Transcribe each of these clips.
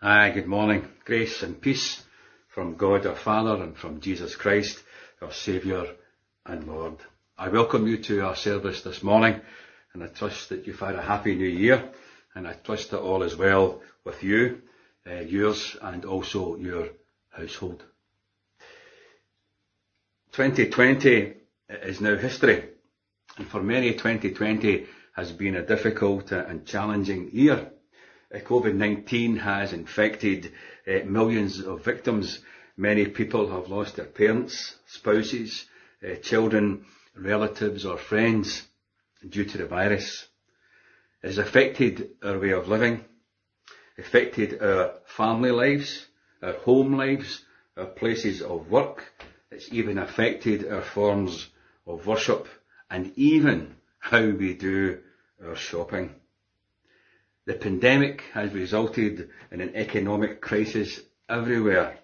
Aye, good morning. Grace and peace from God our Father and from Jesus Christ, our Saviour and Lord. I welcome you to our service this morning and I trust that you've had a happy new year and I trust that all is well with you, uh, yours and also your household. 2020 is now history and for many 2020 has been a difficult and challenging year. Uh, COVID-19 has infected uh, millions of victims. Many people have lost their parents, spouses, uh, children, relatives or friends due to the virus. It has affected our way of living, affected our family lives, our home lives, our places of work. It's even affected our forms of worship and even how we do our shopping. The pandemic has resulted in an economic crisis everywhere.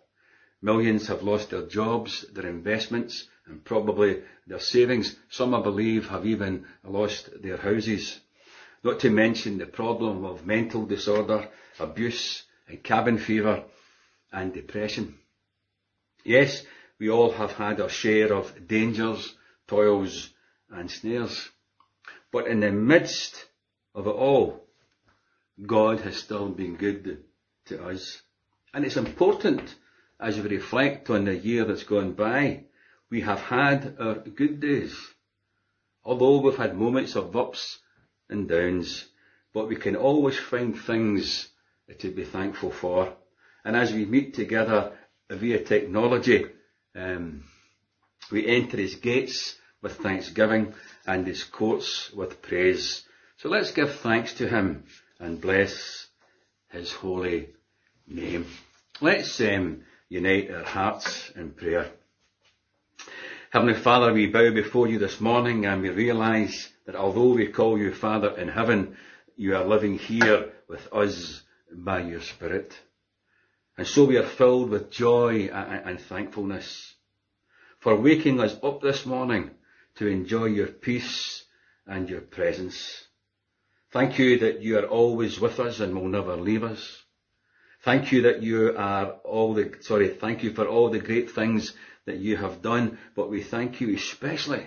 Millions have lost their jobs, their investments, and probably their savings. Some, I believe, have even lost their houses. Not to mention the problem of mental disorder, abuse, and cabin fever, and depression. Yes, we all have had our share of dangers, toils, and snares. But in the midst of it all, God has still been good to us. And it's important as we reflect on the year that's gone by, we have had our good days. Although we've had moments of ups and downs, but we can always find things to be thankful for. And as we meet together via technology, um, we enter his gates with thanksgiving and his courts with praise. So let's give thanks to him and bless his holy name. Let's um, unite our hearts in prayer. Heavenly Father, we bow before you this morning and we realise that although we call you Father in heaven, you are living here with us by your Spirit. And so we are filled with joy and thankfulness for waking us up this morning to enjoy your peace and your presence. Thank you that you are always with us and will never leave us. Thank you that you are all the, sorry, thank you for all the great things that you have done, but we thank you especially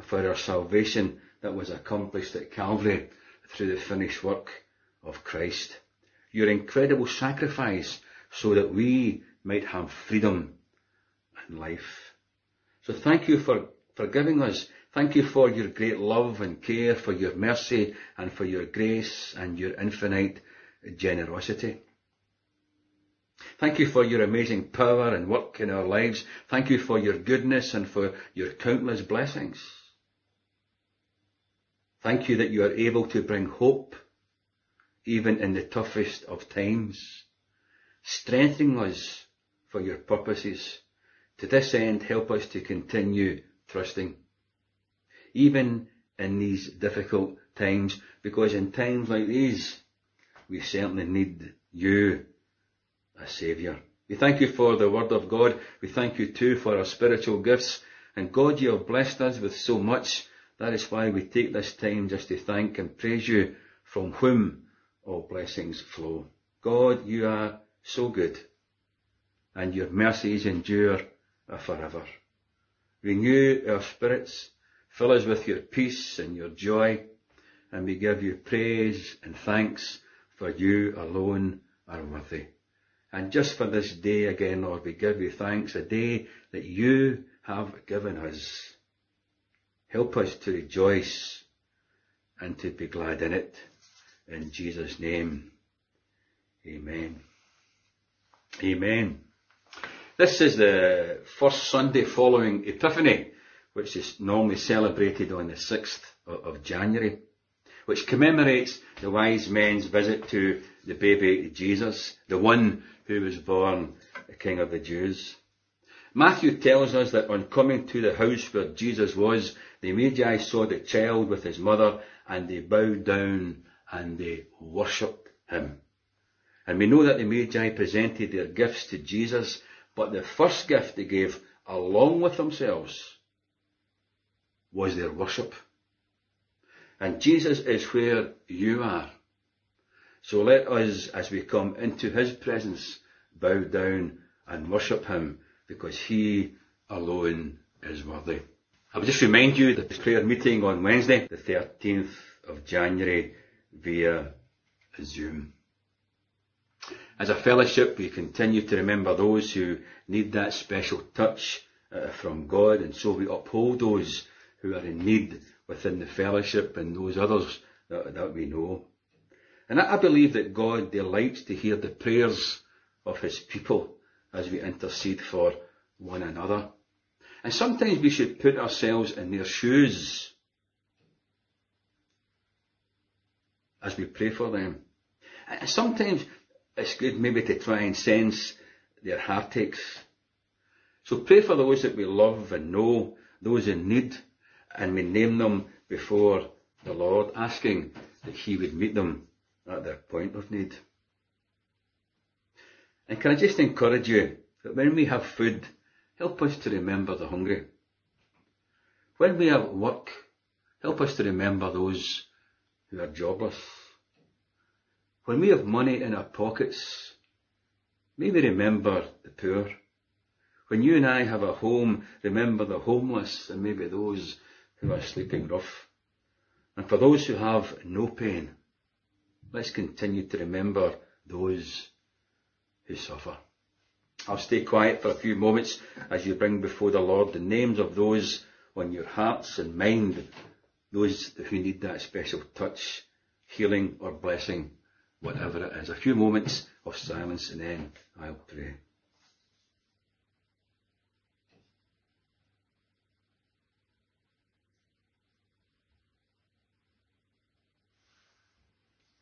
for our salvation that was accomplished at Calvary through the finished work of Christ. Your incredible sacrifice so that we might have freedom and life. So thank you for forgiving us Thank you for your great love and care, for your mercy and for your grace and your infinite generosity. Thank you for your amazing power and work in our lives. Thank you for your goodness and for your countless blessings. Thank you that you are able to bring hope even in the toughest of times, strengthening us for your purposes. To this end, help us to continue trusting even in these difficult times, because in times like these, we certainly need you, a Saviour. We thank you for the Word of God. We thank you too for our spiritual gifts. And God, you have blessed us with so much. That is why we take this time just to thank and praise you from whom all blessings flow. God, you are so good and your mercies endure forever. Renew our spirits Fill us with your peace and your joy, and we give you praise and thanks for you alone are worthy. And just for this day again, Lord, we give you thanks, a day that you have given us. Help us to rejoice and to be glad in it. In Jesus' name, Amen. Amen. This is the first Sunday following Epiphany, which is normally celebrated on the 6th of January, which commemorates the wise men's visit to the baby Jesus, the one who was born the King of the Jews. Matthew tells us that on coming to the house where Jesus was, the Magi saw the child with his mother and they bowed down and they worshipped him. And we know that the Magi presented their gifts to Jesus, but the first gift they gave along with themselves was their worship. And Jesus is where you are. So let us, as we come into his presence, bow down and worship him because he alone is worthy. I would just remind you that this prayer meeting on Wednesday, the 13th of January, via Zoom. As a fellowship, we continue to remember those who need that special touch uh, from God, and so we uphold those who are in need within the fellowship and those others that, that we know. And I believe that God delights to hear the prayers of His people as we intercede for one another. And sometimes we should put ourselves in their shoes as we pray for them. And sometimes it's good maybe to try and sense their heartaches. So pray for those that we love and know, those in need, and we name them before the Lord, asking that He would meet them at their point of need. And can I just encourage you that when we have food, help us to remember the hungry. When we have work, help us to remember those who are jobless. When we have money in our pockets, may we remember the poor. When you and I have a home, remember the homeless and maybe those who are sleeping rough. And for those who have no pain, let's continue to remember those who suffer. I'll stay quiet for a few moments as you bring before the Lord the names of those on your hearts and mind, those who need that special touch, healing or blessing, whatever it is. A few moments of silence and then I'll pray.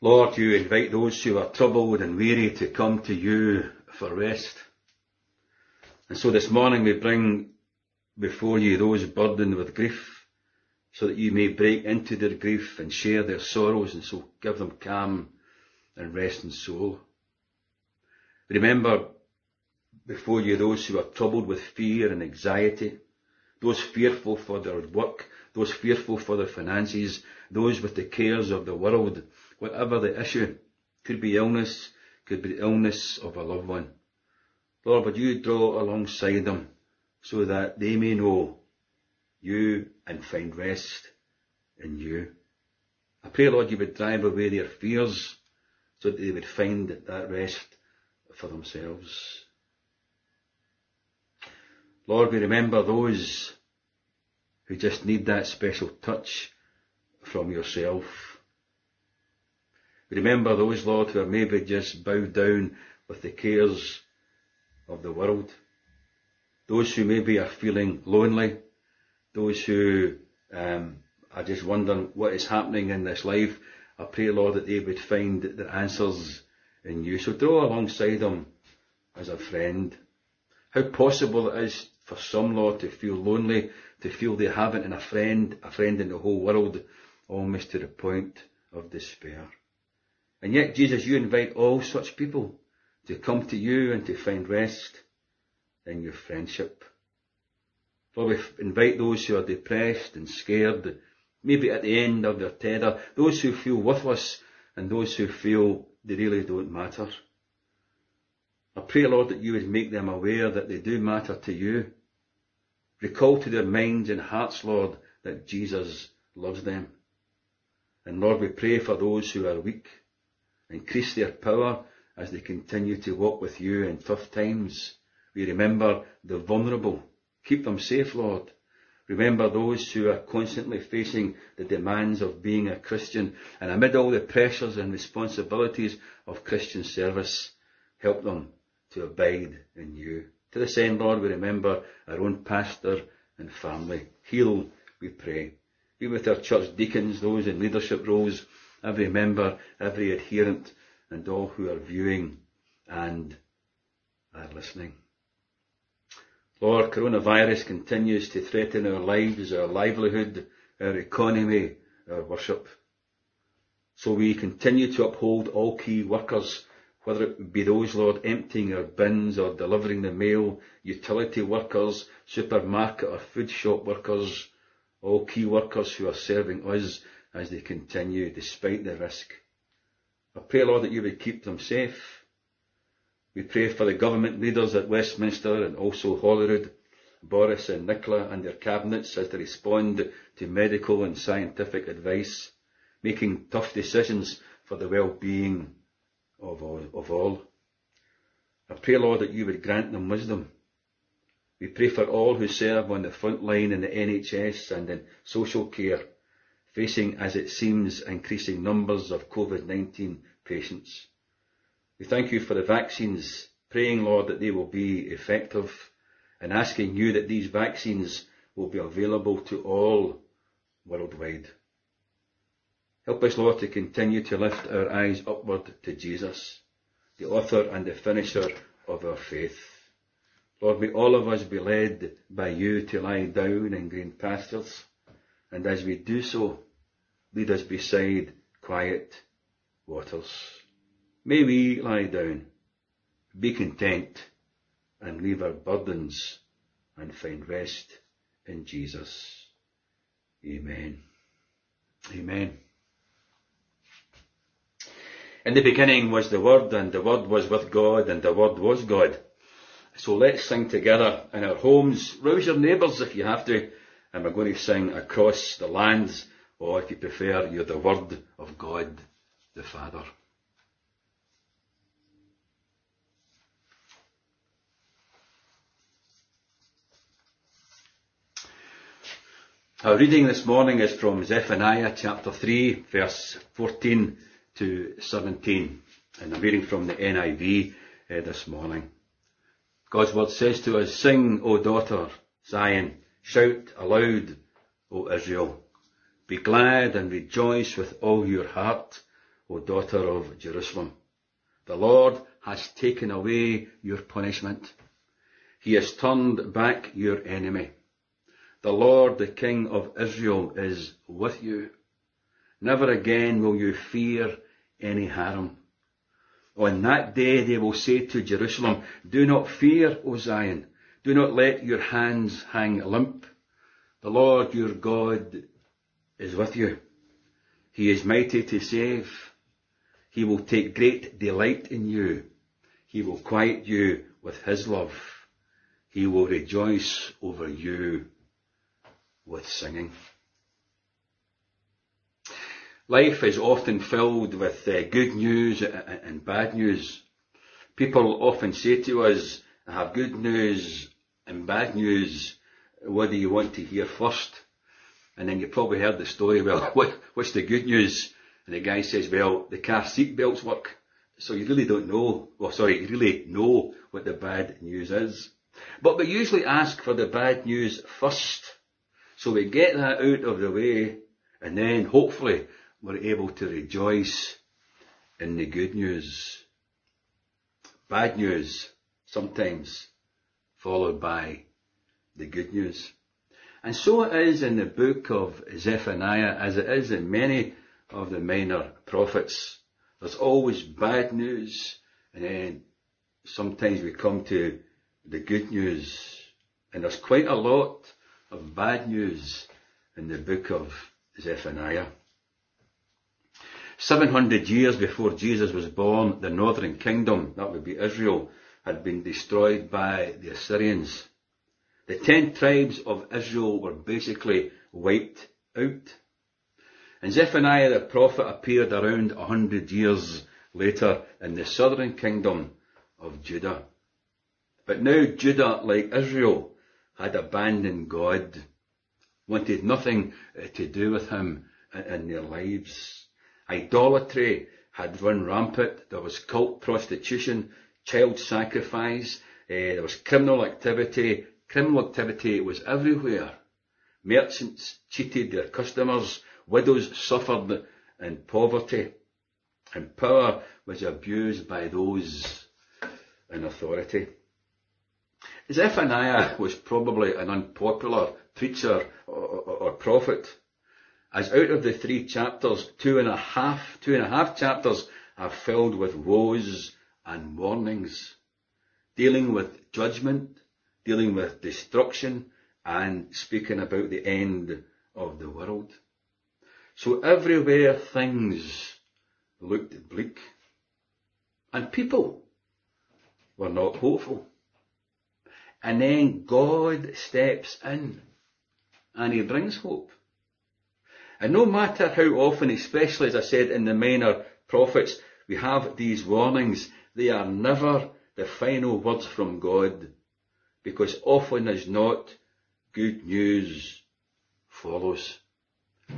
Lord, you invite those who are troubled and weary to come to you for rest. And so this morning we bring before you those burdened with grief, so that you may break into their grief and share their sorrows and so give them calm and rest in soul. Remember before you those who are troubled with fear and anxiety, those fearful for their work, those fearful for their finances, those with the cares of the world, whatever the issue, could be illness, could be the illness of a loved one. Lord, would you draw alongside them so that they may know you and find rest in you. I pray, Lord, you would drive away their fears so that they would find that rest for themselves. Lord, we remember those who just need that special touch from yourself. Remember those, Lord, who are maybe just bowed down with the cares of the world. Those who maybe are feeling lonely. Those who um, are just wondering what is happening in this life. I pray, Lord, that they would find their answers in you. So draw alongside them as a friend. How possible it is for some, Lord, to feel lonely, to feel they haven't in a friend, a friend in the whole world, almost to the point of despair. And yet, Jesus, you invite all such people to come to you and to find rest in your friendship. Lord, we invite those who are depressed and scared, maybe at the end of their tether, those who feel worthless and those who feel they really don't matter. I pray, Lord, that you would make them aware that they do matter to you. Recall to their minds and hearts, Lord, that Jesus loves them. And Lord, we pray for those who are weak. Increase their power as they continue to walk with you in tough times. We remember the vulnerable. Keep them safe, Lord. Remember those who are constantly facing the demands of being a Christian and amid all the pressures and responsibilities of Christian service, help them to abide in you. To this end, Lord, we remember our own pastor and family. Heal, we pray. Be with our church deacons, those in leadership roles, every member, every adherent, and all who are viewing and are listening. Lord, coronavirus continues to threaten our lives, our livelihood, our economy, our worship. So we continue to uphold all key workers, whether it be those, Lord, emptying our bins or delivering the mail, utility workers, supermarket or food shop workers, all key workers who are serving us as they continue despite the risk. I pray, Lord, that you would keep them safe. We pray for the government leaders at Westminster and also Holyrood, Boris and Nicola and their cabinets as they respond to medical and scientific advice, making tough decisions for the well-being of all, of all. I pray, Lord, that you would grant them wisdom. We pray for all who serve on the front line in the NHS and in social care, facing, as it seems, increasing numbers of COVID-19 patients. We thank you for the vaccines, praying, Lord, that they will be effective and asking you that these vaccines will be available to all worldwide. Help us, Lord, to continue to lift our eyes upward to Jesus, the author and the finisher of our faith. Lord, may all of us be led by you to lie down in green pastures, and as we do so, lead us beside quiet waters. May we lie down, be content, and leave our burdens and find rest in Jesus. Amen. Amen. In the beginning was the Word, and the Word was with God, and the Word was God. So let's sing together in our homes. Rouse your neighbours if you have to, and we're going to sing across the lands, or if you prefer, you're the Word of God the Father. Our reading this morning is from Zephaniah chapter 3, verse 14 to 17. And I'm reading from the NIV uh, this morning. God's word says to us, Sing, O daughter Zion, shout aloud, O Israel. Be glad and rejoice with all your heart, O daughter of Jerusalem. The Lord has taken away your punishment. He has turned back your enemy. The Lord, the King of Israel, is with you. Never again will you fear any harm. On that day they will say to Jerusalem, Do not fear, O Zion. Do not let your hands hang limp. The Lord your God is with you. He is mighty to save. He will take great delight in you. He will quiet you with his love. He will rejoice over you with singing. Life is often filled with uh, good news and bad news. People often say to us, I have good news and bad news. What do you want to hear first? And then you probably heard the story, well, what, what's the good news? And the guy says, well, the car seat belts work. So you really don't know, well sorry, you really know what the bad news is. But we usually ask for the bad news first. So we get that out of the way, and then hopefully we're able to rejoice in the good news. Bad news, sometimes followed by the good news. And so it is in the book of Zephaniah, as it is in many of the minor prophets. There's always bad news, and then sometimes we come to the good news. And there's quite a lot of bad news in the book of Zephaniah. 700 years before Jesus was born, the northern kingdom, that would be Israel, had been destroyed by the Assyrians. The ten tribes of Israel were basically wiped out. And Zephaniah the prophet appeared around a hundred years later in the southern kingdom of Judah. But now Judah, like Israel, had abandoned God, wanted nothing uh, to do with Him in their lives. Idolatry had run rampant. There was cult prostitution, child sacrifice, uh, there was criminal activity. Criminal activity was everywhere. Merchants cheated their customers. Widows suffered in poverty. And power was abused by those in authority. Zephaniah was probably an unpopular preacher or, or, or, prophet, as out of the three chapters, two and a half, two and a half chapters are filled with woes and warnings, dealing with judgment, dealing with destruction, and speaking about the end of the world. So everywhere things looked bleak. And people were not hopeful. And then God steps in and he brings hope. And no matter how often, especially as I said in the minor prophets, we have these warnings, they are never the final words from God. Because often as not, good news follows.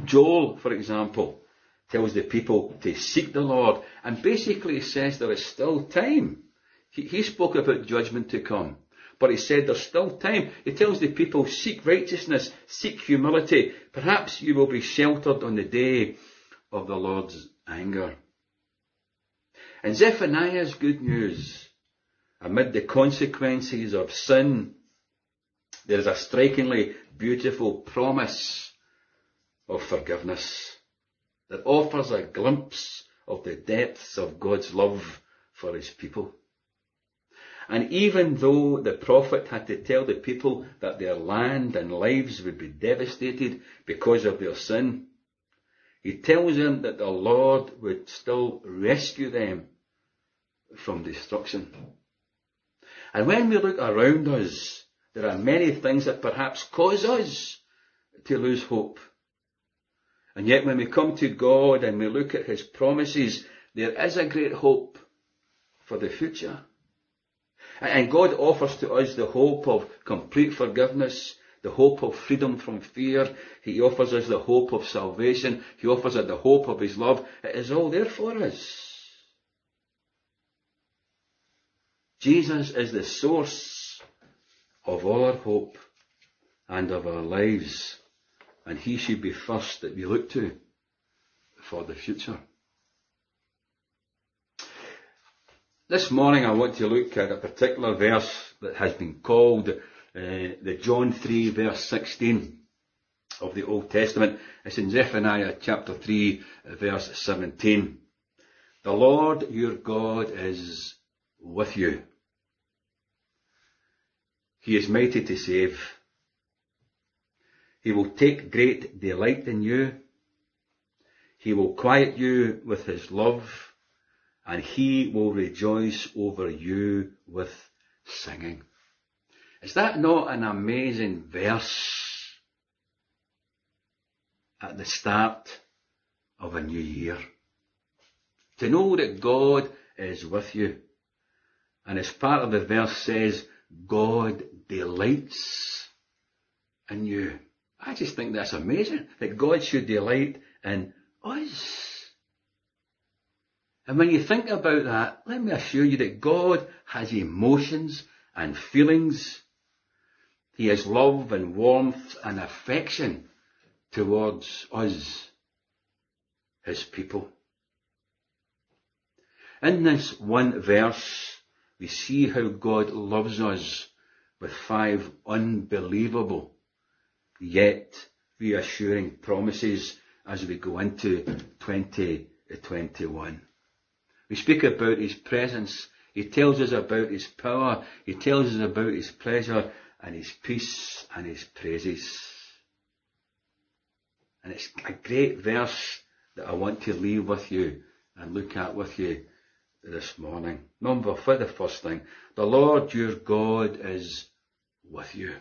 Joel, for example, tells the people to seek the Lord and basically says there is still time. He, he spoke about judgment to come. But he said there's still time. He tells the people, seek righteousness, seek humility. Perhaps you will be sheltered on the day of the Lord's anger. And Zephaniah's good news, amid the consequences of sin, there is a strikingly beautiful promise of forgiveness that offers a glimpse of the depths of God's love for his people. And even though the prophet had to tell the people that their land and lives would be devastated because of their sin, he tells them that the Lord would still rescue them from destruction. And when we look around us, there are many things that perhaps cause us to lose hope. And yet when we come to God and we look at His promises, there is a great hope for the future. And God offers to us the hope of complete forgiveness, the hope of freedom from fear. He offers us the hope of salvation. He offers us the hope of His love. It is all there for us. Jesus is the source of all our hope and of our lives. And He should be first that we look to for the future. This morning I want to look at a particular verse that has been called uh, the John 3 verse 16 of the Old Testament. It's in Zephaniah chapter 3 verse 17. The Lord your God is with you. He is mighty to save. He will take great delight in you. He will quiet you with his love and he will rejoice over you with singing. Is that not an amazing verse at the start of a new year? To know that God is with you. And as part of the verse says, God delights in you. I just think that's amazing that God should delight in us. And when you think about that, let me assure you that God has emotions and feelings. He has love and warmth and affection towards us, His people. In this one verse, we see how God loves us with five unbelievable yet reassuring promises as we go into 2021. We speak about His presence. He tells us about His power. He tells us about His pleasure and His peace and His praises. And it's a great verse that I want to leave with you and look at with you this morning. Number for the first thing, the Lord your God is with you.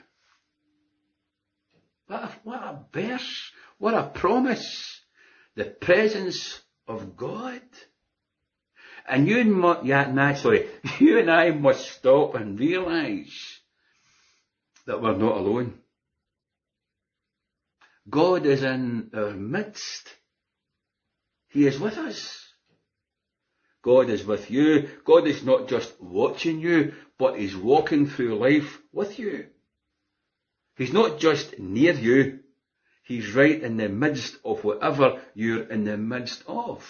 What a, what a verse, what a promise. The presence of God. And you and, yeah, sorry, you and I must stop and realise that we're not alone. God is in our midst. He is with us. God is with you. God is not just watching you, but He's walking through life with you. He's not just near you. He's right in the midst of whatever you're in the midst of.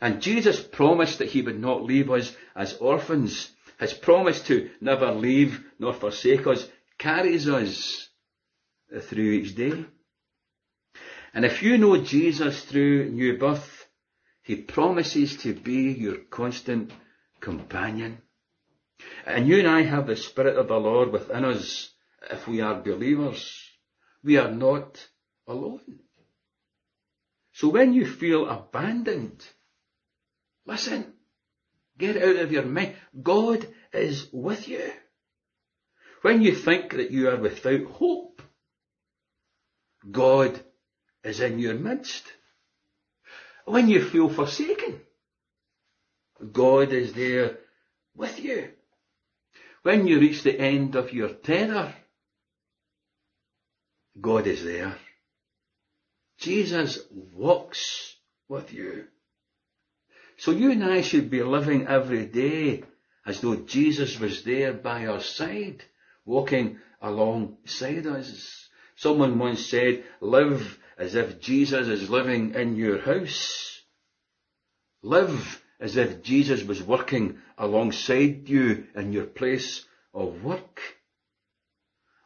And Jesus promised that he would not leave us as orphans. His promise to never leave nor forsake us carries us uh, through each day. And if you know Jesus through new birth, he promises to be your constant companion. And you and I have the Spirit of the Lord within us if we are believers. We are not alone. So when you feel abandoned, Listen, get out of your mind. God is with you. When you think that you are without hope, God is in your midst. When you feel forsaken, God is there with you. When you reach the end of your terror, God is there. Jesus walks with you. So you and I should be living every day as though Jesus was there by our side, walking alongside us. Someone once said, live as if Jesus is living in your house. Live as if Jesus was working alongside you in your place of work.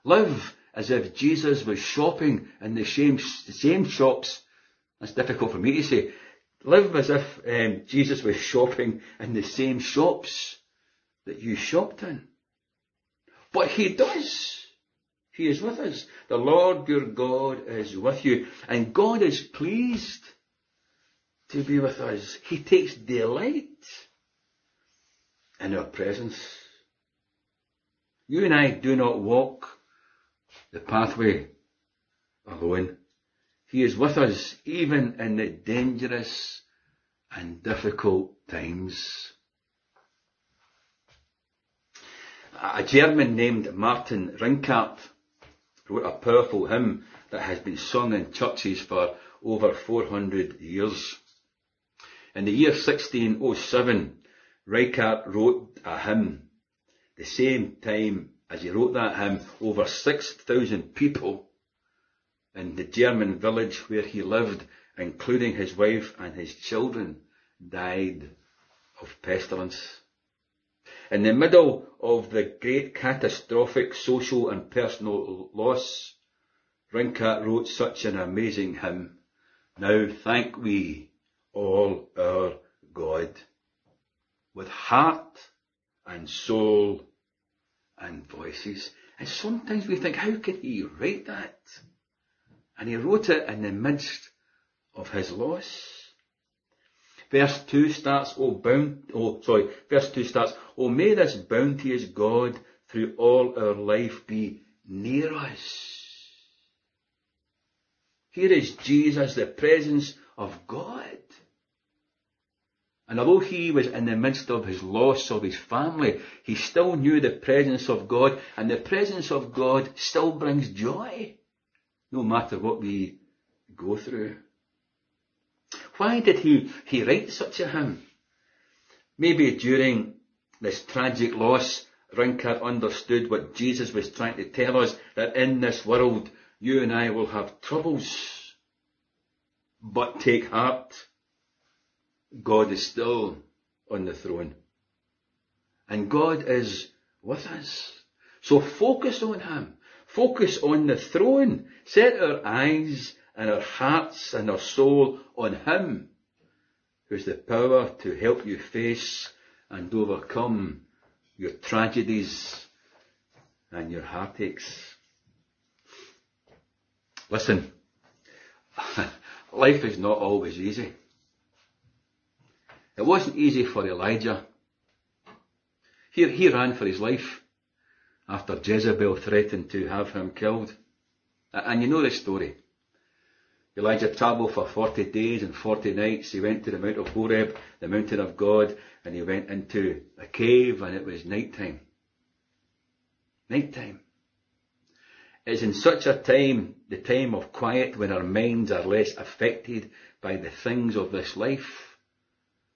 Live as if Jesus was shopping in the same, same shops. That's difficult for me to say. Live as if um, Jesus was shopping in the same shops that you shopped in. But he does. He is with us. The Lord your God is with you. And God is pleased to be with us. He takes delight in our presence. You and I do not walk the pathway alone. He is with us even in the dangerous and difficult times. A German named Martin Rinkart wrote a powerful hymn that has been sung in churches for over 400 years. In the year 1607, Rinkart wrote a hymn. The same time as he wrote that hymn, over 6,000 people in the German village where he lived, including his wife and his children, died of pestilence. In the middle of the great catastrophic social and personal loss, Rinkart wrote such an amazing hymn. Now thank we all our God with heart and soul and voices. And sometimes we think, how can he write that? And he wrote it in the midst of his loss. Verse 2 starts, oh bound, oh sorry, verse 2 starts, oh may this bounteous God through all our life be near us. Here is Jesus, the presence of God. And although he was in the midst of his loss of his family, he still knew the presence of God, and the presence of God still brings joy, no matter what we go through. Why did he, he write such a hymn? Maybe during this tragic loss, Rinkart understood what Jesus was trying to tell us, that in this world, you and I will have troubles. But take heart God is still on the throne. And God is with us. So focus on Him. Focus on the throne. Set our eyes and our hearts and our soul on Him, who has the power to help you face and overcome your tragedies and your heartaches. Listen, life is not always easy. It wasn't easy for Elijah. He, he ran for his life after Jezebel threatened to have him killed. And you know the story. Elijah travelled for 40 days and 40 nights. He went to the Mount of Horeb, the mountain of God, and he went into a cave and it was night time. Night time. It's in such a time, the time of quiet, when our minds are less affected by the things of this life,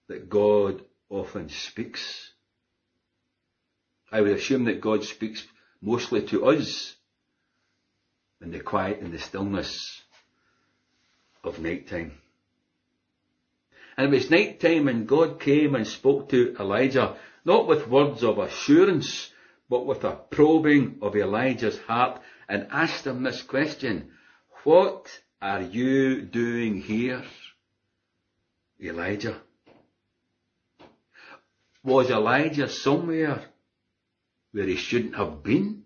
that God often speaks. I would assume that God speaks mostly to us in the quiet and the stillness of night time. And it was night time and God came and spoke to Elijah, not with words of assurance, but with a probing of Elijah's heart and asked him this question, what are you doing here, Elijah? Was Elijah somewhere where he shouldn't have been?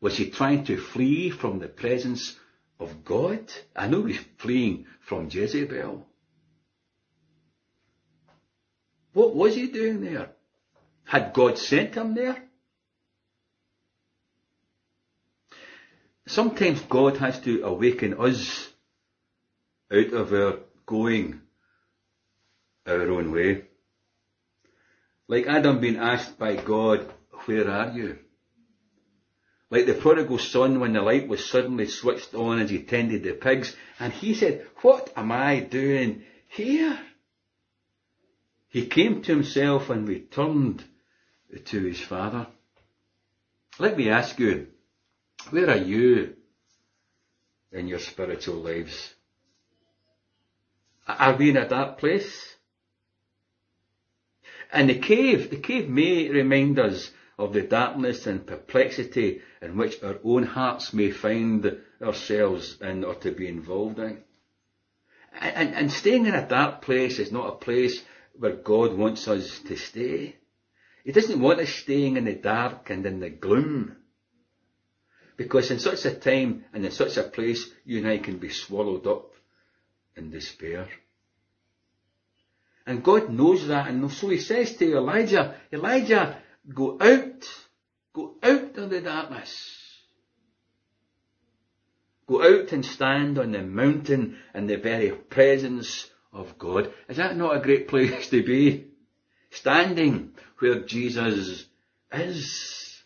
Was he trying to flee from the presence of God? I know he's fleeing from Jezebel. What was he doing there? Had God sent him there? Sometimes God has to awaken us out of our going our own way. Like Adam being asked by God, where are you? Like the prodigal son when the light was suddenly switched on as he tended the pigs, and he said, what am I doing here? He came to himself and returned to his father. Let me ask you, where are you in your spiritual lives? Are we in a dark place? And the cave, the cave may remind us of the darkness and perplexity in which our own hearts may find ourselves in or to be involved in. And, and staying in a dark place is not a place where God wants us to stay. He doesn't want us staying in the dark and in the gloom. Because in such a time and in such a place, you and I can be swallowed up in despair. And God knows that, and so he says to Elijah, Elijah, go out, go out of the darkness. Go out and stand on the mountain in the very presence of God. Is that not a great place to be? Standing where Jesus is.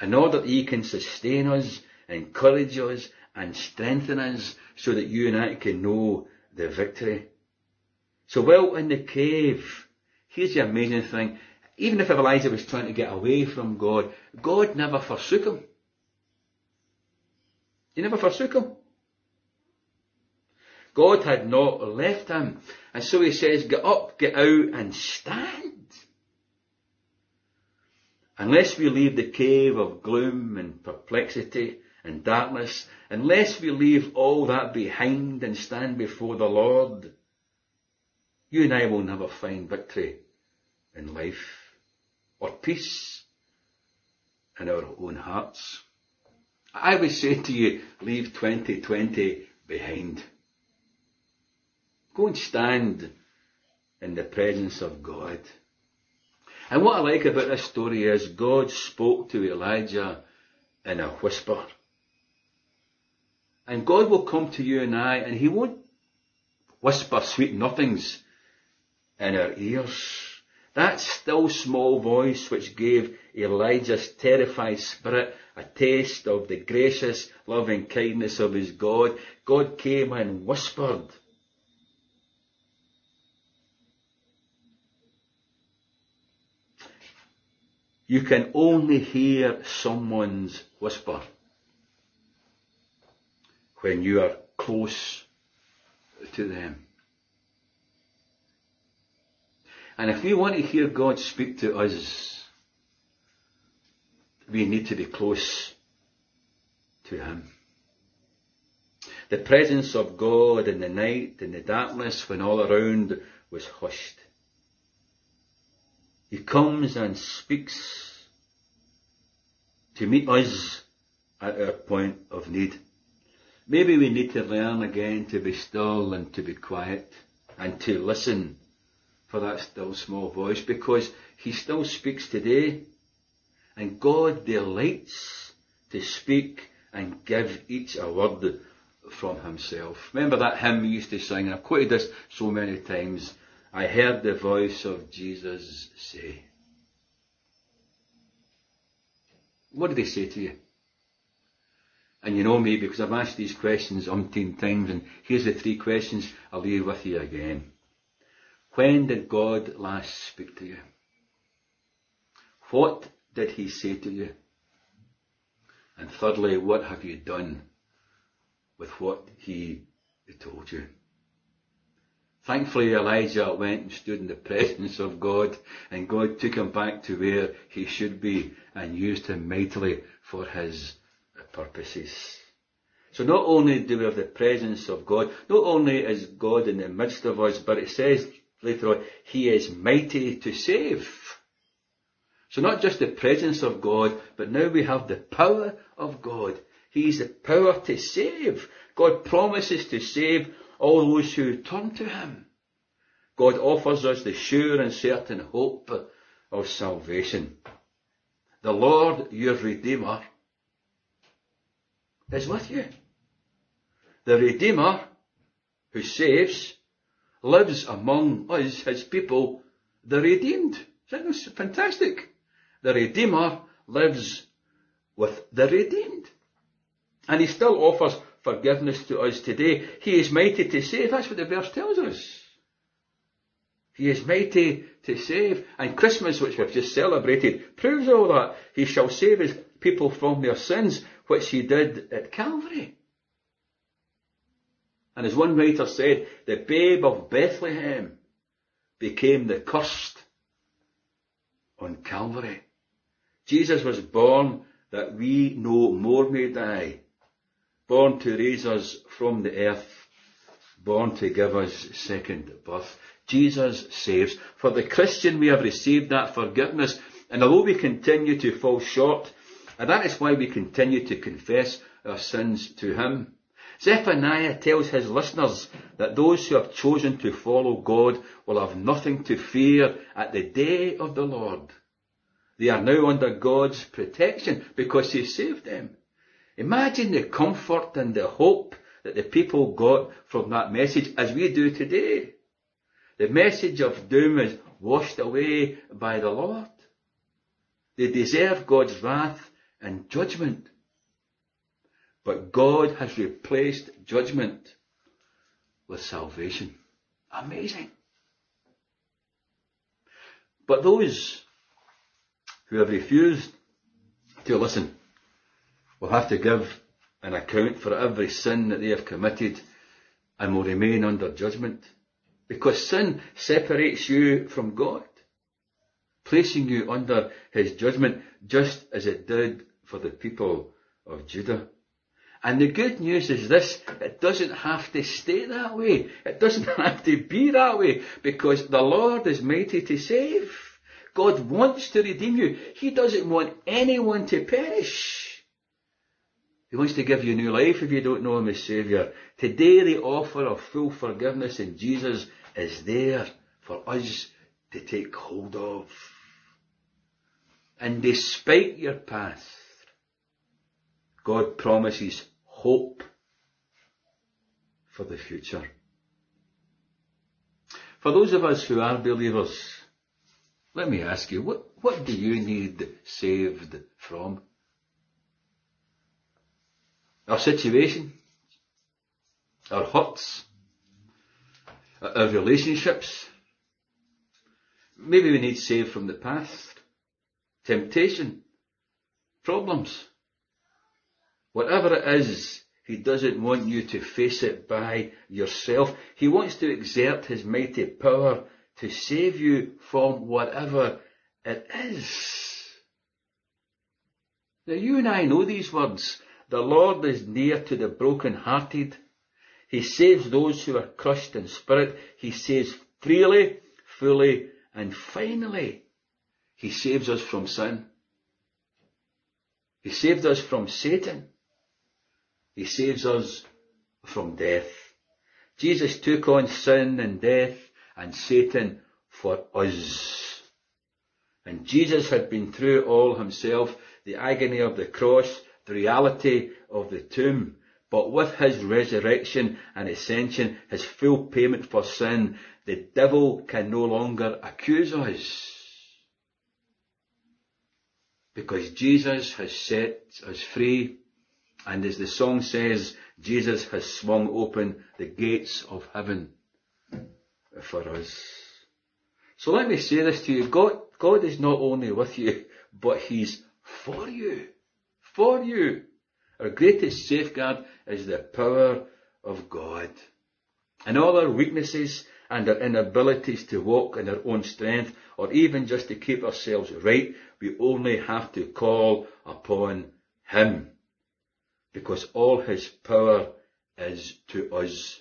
In order that he can sustain us, encourage us, and strengthen us so that you and I can know the victory. So while in the cave, here's the amazing thing. Even if Elijah was trying to get away from God, God never forsook him. He never forsook him. God had not left him. And so he says, get up, get out and stand. Unless we leave the cave of gloom and perplexity and darkness, unless we leave all that behind and stand before the Lord, you and I will never find victory in life or peace in our own hearts. I would say to you, leave 2020 behind. Go and stand in the presence of God. And what I like about this story is God spoke to Elijah in a whisper. And God will come to you and I and He won't whisper sweet nothings in our ears. That still small voice which gave Elijah's terrified spirit a taste of the gracious loving kindness of his God, God came and whispered. You can only hear someone's whisper when you are close to them. And if we want to hear God speak to us, we need to be close to Him. The presence of God in the night, in the darkness, when all around was hushed. He comes and speaks to meet us at our point of need. Maybe we need to learn again to be still and to be quiet and to listen for that still small voice because he still speaks today. And God delights to speak and give each a word from himself. Remember that hymn we used to sing, and I've quoted this so many times. I heard the voice of Jesus say. What did he say to you? And you know me because I've asked these questions umpteen times, and here's the three questions I'll leave with you again. When did God last speak to you? What did he say to you? And thirdly, what have you done with what he told you? Thankfully, Elijah went and stood in the presence of God, and God took him back to where he should be and used him mightily for his purposes. So not only do we have the presence of God, not only is God in the midst of us, but it says later on, He is mighty to save. So not just the presence of God, but now we have the power of God. He's the power to save. God promises to save all those who turn to Him. God offers us the sure and certain hope of salvation. The Lord, your Redeemer, is with you. The Redeemer, who saves, lives among us, his people, the redeemed. Isn't this fantastic? The Redeemer lives with the redeemed. And he still offers forgiveness to us today. He is mighty to save. That's what the verse tells us. He is mighty to save. And Christmas, which we've just celebrated, proves all that. He shall save his people from their sins, which he did at Calvary. And as one writer said, the babe of Bethlehem became the cursed on Calvary. Jesus was born that we no more may die, born to raise us from the earth, born to give us second birth. Jesus saves. For the Christian, we have received that forgiveness. And although we continue to fall short, and that is why we continue to confess our sins to Him. Zephaniah tells his listeners that those who have chosen to follow God will have nothing to fear at the day of the Lord. They are now under God's protection because He saved them. Imagine the comfort and the hope that the people got from that message as we do today. The message of doom is washed away by the Lord. They deserve God's wrath and judgment. But God has replaced judgment with salvation. Amazing. But those who have refused to listen will have to give an account for every sin that they have committed and will remain under judgment. Because sin separates you from God, placing you under his judgment just as it did for the people of Judah. And the good news is this, it doesn't have to stay that way. It doesn't have to be that way because the Lord is mighty to save. God wants to redeem you. He doesn't want anyone to perish. He wants to give you new life if you don't know Him as Saviour. Today the offer of full forgiveness in Jesus is there for us to take hold of. And despite your past, God promises hope for the future. For those of us who are believers, let me ask you, what, what do you need saved from? Our situation? Our hurts? our relationships. Maybe we need saved from the past, temptation, problems. Whatever it is, he doesn't want you to face it by yourself. He wants to exert his mighty power to save you from whatever it is. Now you and I know these words. The Lord is near to the broken-hearted he saves those who are crushed in spirit. He saves freely, fully, and finally, He saves us from sin. He saved us from Satan. He saves us from death. Jesus took on sin and death and Satan for us. And Jesus had been through all himself, the agony of the cross, the reality of the tomb, but with his resurrection and ascension, his full payment for sin, the devil can no longer accuse us. Because Jesus has set us free, and as the song says, Jesus has swung open the gates of heaven for us. So let me say this to you. God, God is not only with you, but He's for you. For you. Our greatest safeguard is the power of God. And all our weaknesses and our inabilities to walk in our own strength or even just to keep ourselves right, we only have to call upon Him. Because all His power is to us.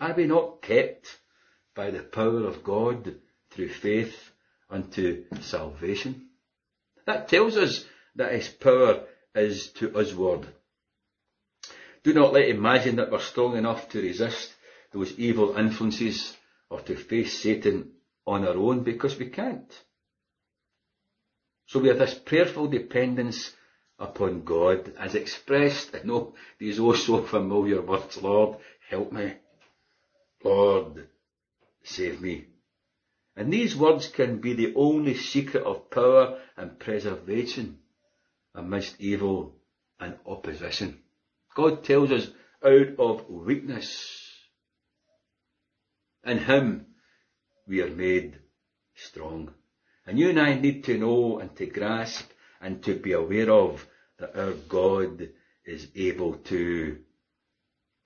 Are we not kept by the power of God through faith unto salvation? That tells us that his power is to usward. Do not let imagine that we're strong enough to resist those evil influences or to face Satan on our own because we can't. So we have this prayerful dependence upon God as expressed in all these oh so familiar words, Lord, help me. Lord, save me. And these words can be the only secret of power and preservation amidst evil and opposition. God tells us out of weakness. In Him we are made strong. And you and I need to know and to grasp and to be aware of that our God is able to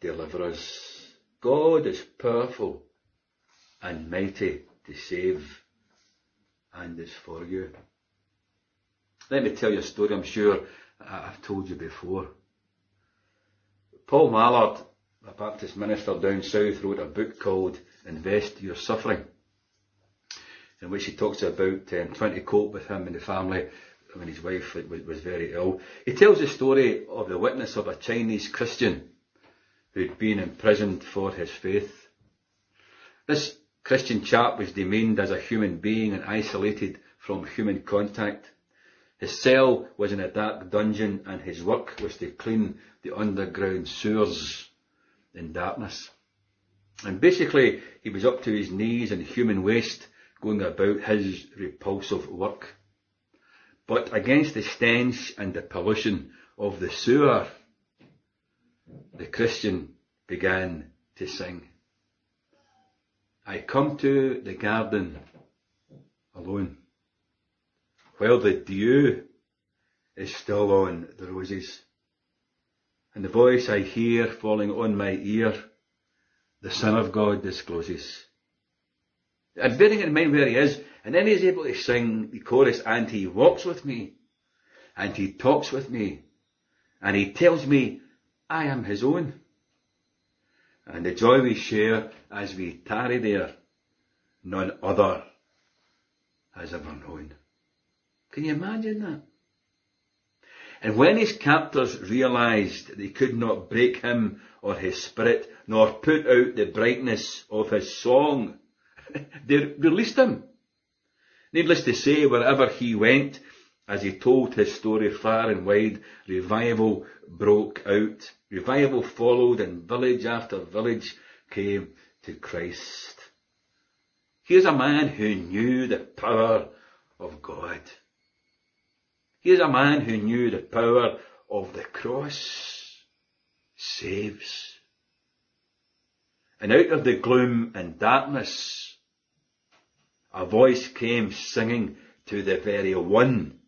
deliver us. God is powerful and mighty to save and is for you. Let me tell you a story I'm sure I've told you before. Paul Mallard, a Baptist minister down south, wrote a book called Invest Your Suffering, in which he talks about um, trying to cope with him and the family when his wife was very ill. He tells the story of the witness of a Chinese Christian who'd been imprisoned for his faith. This Christian chap was demeaned as a human being and isolated from human contact. His cell was in a dark dungeon and his work was to clean the underground sewers in darkness. And basically, he was up to his knees in human waste going about his repulsive work. But against the stench and the pollution of the sewer, the Christian began to sing. I come to the garden alone, while the dew is still on the roses, and the voice I hear falling on my ear, the Son of God discloses. And bearing in mind where he is, and then he's able to sing the chorus, and he walks with me, and he talks with me, and he tells me I am his own and the joy we share as we tarry there, none other has ever known. Can you imagine that? And when his captors realized they could not break him or his spirit, nor put out the brightness of his song, they released him. Needless to say, wherever he went, as he told his story far and wide, revival broke out. Revival followed and village after village came to Christ. Here's a man who knew the power of God. Here's a man who knew the power of the cross saves. And out of the gloom and darkness, a voice came singing to the very one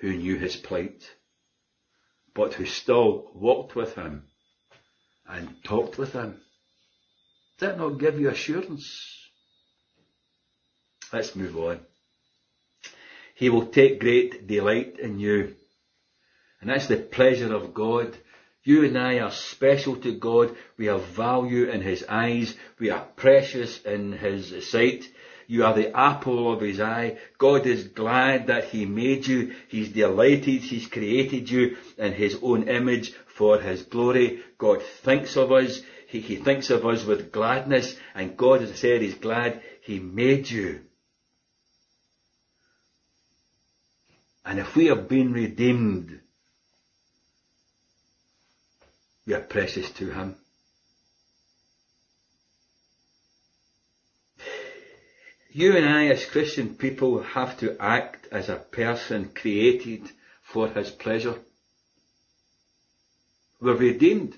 who knew his plight, but who still walked with him and talked with him. Does that not give you assurance? Let's move on. He will take great delight in you. And that's the pleasure of God. You and I are special to God. We have value in His eyes. We are precious in His sight. You are the apple of his eye. God is glad that he made you. He's delighted he's created you in his own image for his glory. God thinks of us. He, he thinks of us with gladness. And God, as I said, is glad he made you. And if we have been redeemed, we are precious to him. You and I as Christian people have to act as a person created for His pleasure. We're redeemed.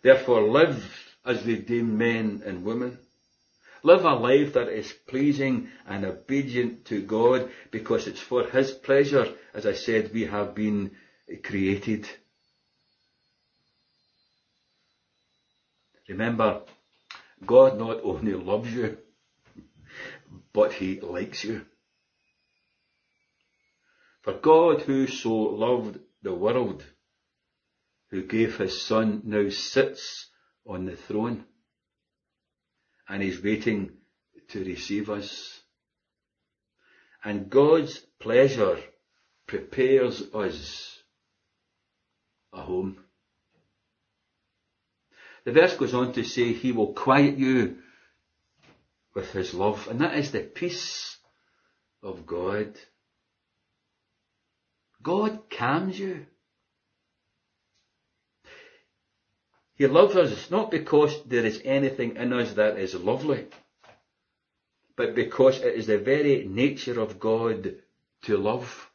Therefore live as redeemed men and women. Live a life that is pleasing and obedient to God because it's for His pleasure, as I said, we have been created. Remember, God not only loves you, but he likes you. For God who so loved the world, who gave his son, now sits on the throne and is waiting to receive us. And God's pleasure prepares us a home. The verse goes on to say, He will quiet you with His love. And that is the peace of God. God calms you. He loves us not because there is anything in us that is lovely, but because it is the very nature of God to love.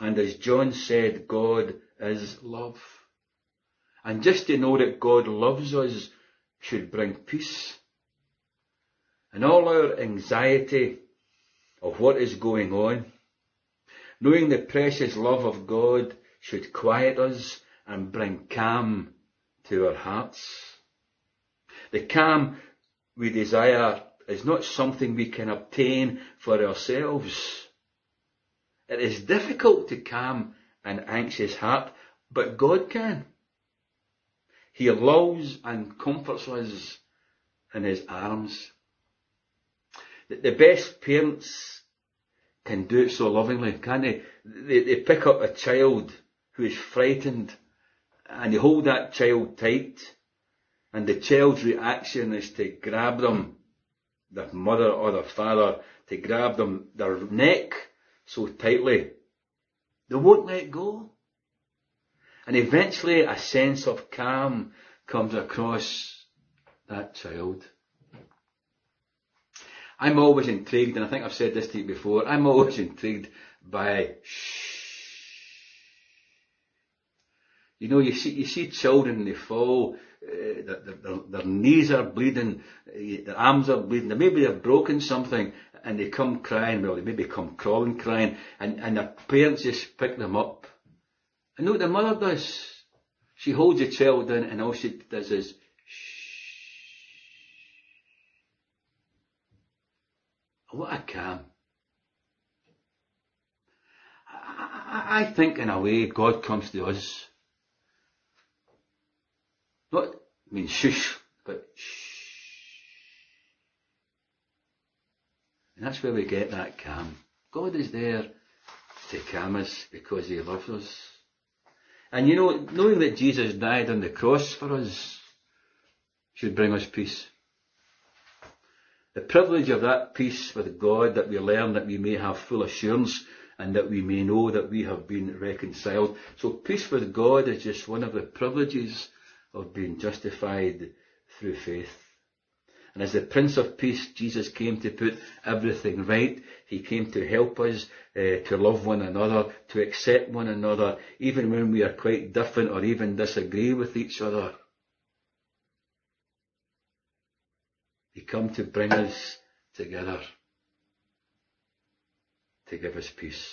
And as John said, God is love. And just to know that God loves us should bring peace. And all our anxiety of what is going on, knowing the precious love of God should quiet us and bring calm to our hearts. The calm we desire is not something we can obtain for ourselves. It is difficult to calm an anxious heart, but God can. He lulls and comforts us in His arms. The best parents can do it so lovingly, can't they? They, they pick up a child who is frightened and you hold that child tight and the child's reaction is to grab them, their mother or their father, to grab them, their neck so tightly. They won't let go. And eventually a sense of calm comes across that child. I'm always intrigued, and I think I've said this to you before, I'm always intrigued by shh You know, you see, you see children, they fall, uh, their, their, their, knees are bleeding, their arms are bleeding, maybe they've broken something, and they come crying, well, they maybe come crawling crying, and, and their parents just pick them up. And know what the mother does? She holds the child in, and all she does is, shh. What a calm. I, I, I think in a way God comes to us not I mean shush, but shh. And that's where we get that calm. God is there to calm us because He loves us. And you know, knowing that Jesus died on the cross for us should bring us peace. The privilege of that peace with God that we learn that we may have full assurance and that we may know that we have been reconciled. So peace with God is just one of the privileges of being justified through faith. And as the Prince of Peace, Jesus came to put everything right. He came to help us uh, to love one another, to accept one another, even when we are quite different or even disagree with each other. He came to bring us together, to give us peace.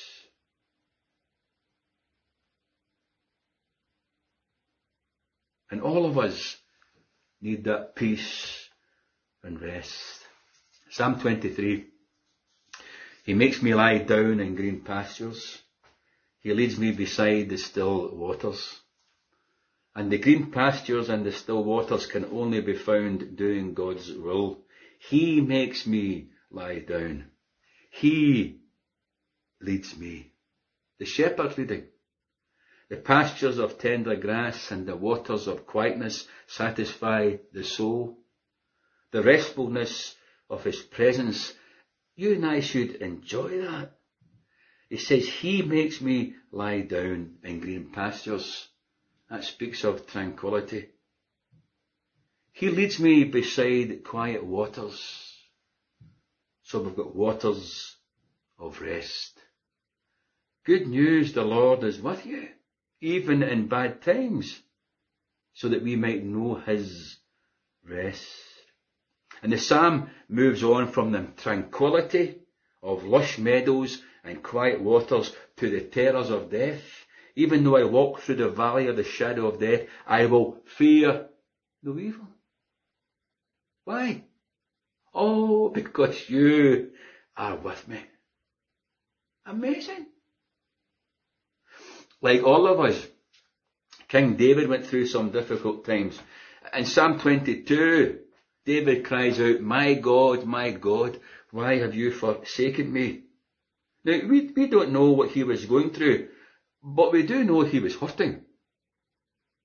And all of us need that peace and rest. Psalm 23. He makes me lie down in green pastures. He leads me beside the still waters. And the green pastures and the still waters can only be found doing God's will. He makes me lie down. He leads me. The shepherd leading. The pastures of tender grass and the waters of quietness satisfy the soul. The restfulness of His presence, you and I should enjoy that. He says, He makes me lie down in green pastures. That speaks of tranquility. He leads me beside quiet waters. So we've got waters of rest. Good news, the Lord is with you even in bad times, so that we might know his rest. And the psalm moves on from the tranquility of lush meadows and quiet waters to the terrors of death. Even though I walk through the valley of the shadow of death, I will fear no evil. Why? Oh, because you are with me. Amazing like all of us. King David went through some difficult times. In Psalm 22, David cries out, My God, my God, why have you forsaken me? Now, we, we don't know what he was going through, but we do know he was hurting.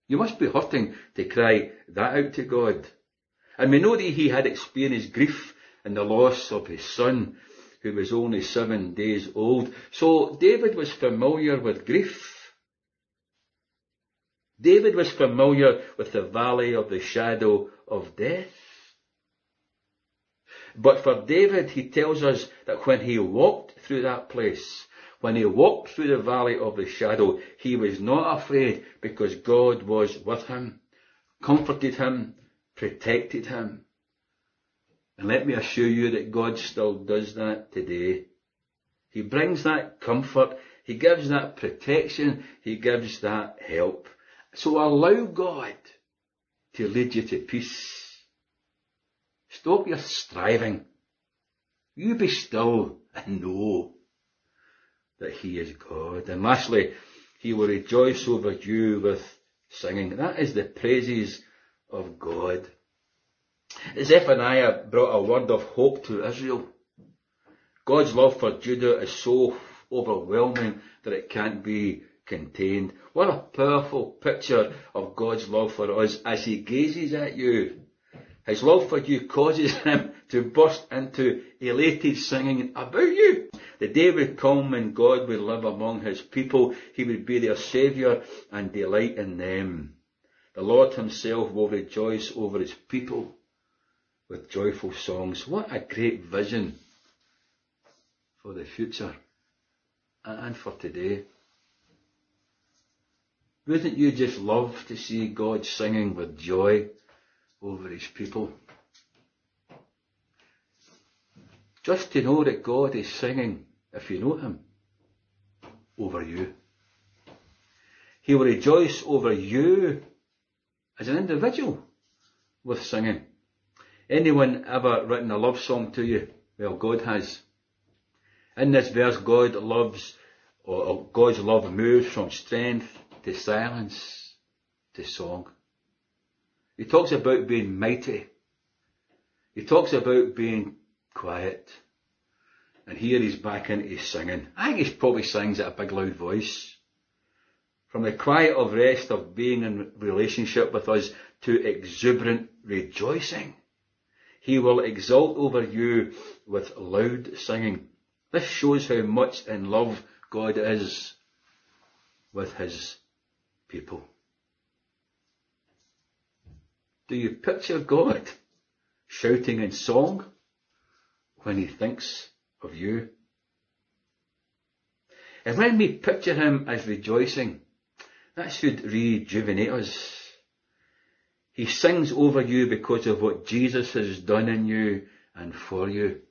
You must be hurting to cry that out to God. And we know that he had experienced grief in the loss of his son, who was only seven days old. So David was familiar with grief. David was familiar with the valley of the shadow of death. But for David, he tells us that when he walked through that place, when he walked through the valley of the shadow, he was not afraid because God was with him, comforted him, protected him. And let me assure you that God still does that today. He brings that comfort, He gives that protection, He gives that help. So allow God to lead you to peace. Stop your striving. You be still and know that He is God. And lastly, He will rejoice over you with singing. That is the praises of God. Zephaniah brought a word of hope to Israel. God's love for Judah is so overwhelming that it can't be contained. What a powerful picture of God's love for us as He gazes at you. His love for you causes Him to burst into elated singing about you. The day would come when God would live among His people. He would be their Saviour and delight in them. The Lord Himself will rejoice over His people with joyful songs. What a great vision for the future and for today. Wouldn't you just love to see God singing with joy over his people? Just to know that God is singing, if you know him, over you. He will rejoice over you as an individual with singing. Anyone ever written a love song to you? Well, God has. In this verse, God loves, or God's love moves from strength to silence to song. He talks about being mighty. He talks about being quiet. And here he's back into singing. I think he probably sings at a big loud voice. From the quiet of rest of being in relationship with us to exuberant rejoicing. He will exult over you with loud singing. This shows how much in love God is with his people. Do you picture God shouting in song when he thinks of you? And when we picture him as rejoicing, that should rejuvenate us. He sings over you because of what Jesus has done in you and for you.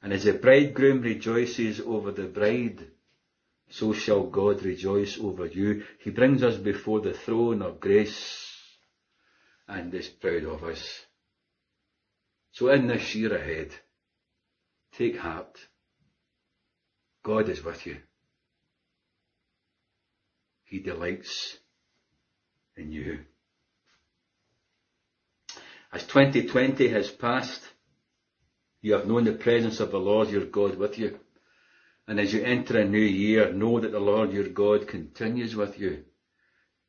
And as the bridegroom rejoices over the bride, so shall God rejoice over you. He brings us before the throne of grace and is proud of us. So in this year ahead, take heart. God is with you. He delights in you. As 2020 has passed, you have known the presence of the Lord your God with you. And as you enter a new year, know that the Lord your God continues with you.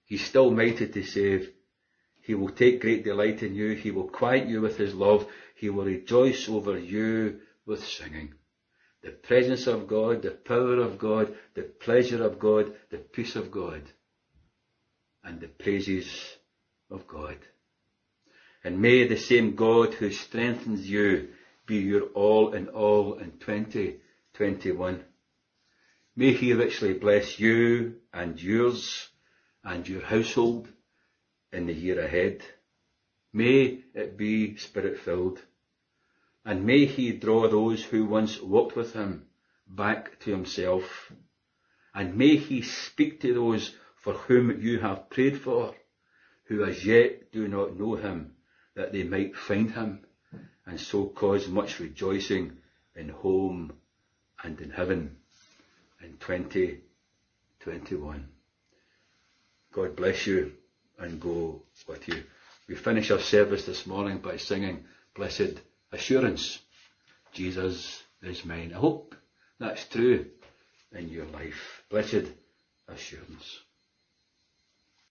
He's still mighty to save. He will take great delight in you. He will quiet you with his love. He will rejoice over you with singing. The presence of God, the power of God, the pleasure of God, the peace of God, and the praises of God. And may the same God who strengthens you be your all in all in 2021. May he richly bless you and yours and your household in the year ahead. May it be spirit filled. And may he draw those who once walked with him back to himself. And may he speak to those for whom you have prayed for, who as yet do not know him that they might find him and so cause much rejoicing in home and in heaven in 2021. God bless you and go with you. We finish our service this morning by singing Blessed Assurance. Jesus is mine. I hope that's true in your life. Blessed Assurance.